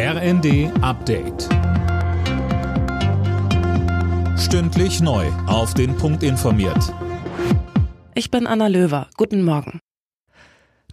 RND Update. Stündlich neu. Auf den Punkt informiert. Ich bin Anna Löwer. Guten Morgen.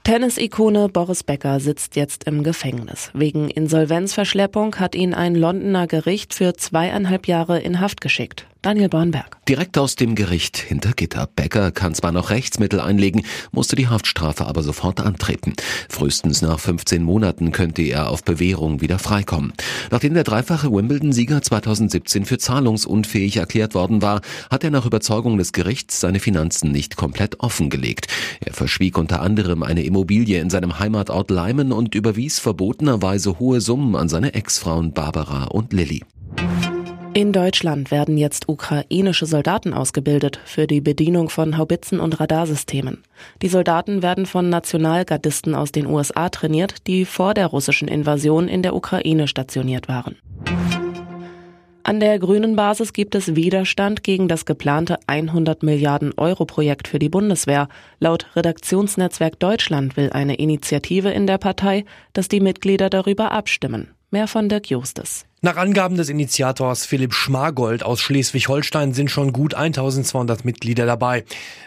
Tennis-Ikone Boris Becker sitzt jetzt im Gefängnis. Wegen Insolvenzverschleppung hat ihn ein Londoner Gericht für zweieinhalb Jahre in Haft geschickt. Daniel Bornberg. Direkt aus dem Gericht hinter Gitter. Becker kann zwar noch Rechtsmittel einlegen, musste die Haftstrafe aber sofort antreten. Frühestens nach 15 Monaten könnte er auf Bewährung wieder freikommen. Nachdem der dreifache Wimbledon-Sieger 2017 für zahlungsunfähig erklärt worden war, hat er nach Überzeugung des Gerichts seine Finanzen nicht komplett offengelegt. Er verschwieg unter anderem eine Immobilie in seinem Heimatort Leimen und überwies verbotenerweise hohe Summen an seine Ex-Frauen Barbara und Lilly. In Deutschland werden jetzt ukrainische Soldaten ausgebildet für die Bedienung von Haubitzen und Radarsystemen. Die Soldaten werden von Nationalgardisten aus den USA trainiert, die vor der russischen Invasion in der Ukraine stationiert waren. An der grünen Basis gibt es Widerstand gegen das geplante 100 Milliarden Euro Projekt für die Bundeswehr. Laut Redaktionsnetzwerk Deutschland will eine Initiative in der Partei, dass die Mitglieder darüber abstimmen. Mehr von Dirk Justes. Nach Angaben des Initiators Philipp Schmargold aus Schleswig-Holstein sind schon gut 1200 Mitglieder dabei.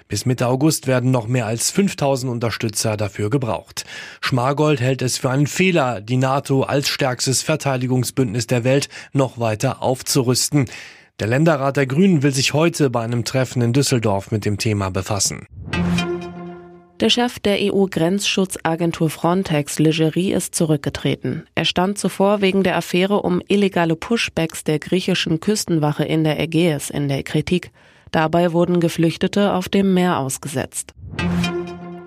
Bis Mitte August werden noch mehr als 5000 Unterstützer dafür gebraucht. Schmargold hält es für einen Fehler, die NATO als stärkstes Verteidigungsbündnis der Welt noch weiter aufzurüsten. Der Länderrat der Grünen will sich heute bei einem Treffen in Düsseldorf mit dem Thema befassen. Der Chef der EU-Grenzschutzagentur Frontex, Legerie, ist zurückgetreten. Er stand zuvor wegen der Affäre um illegale Pushbacks der griechischen Küstenwache in der Ägäis in der Kritik. Dabei wurden Geflüchtete auf dem Meer ausgesetzt.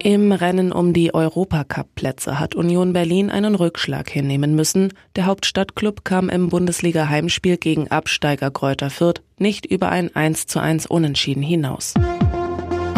Im Rennen um die Europacup-Plätze hat Union Berlin einen Rückschlag hinnehmen müssen. Der Hauptstadtklub kam im Bundesliga-Heimspiel gegen Absteiger Kräuter Fürth nicht über ein 1 zu 1 Unentschieden hinaus.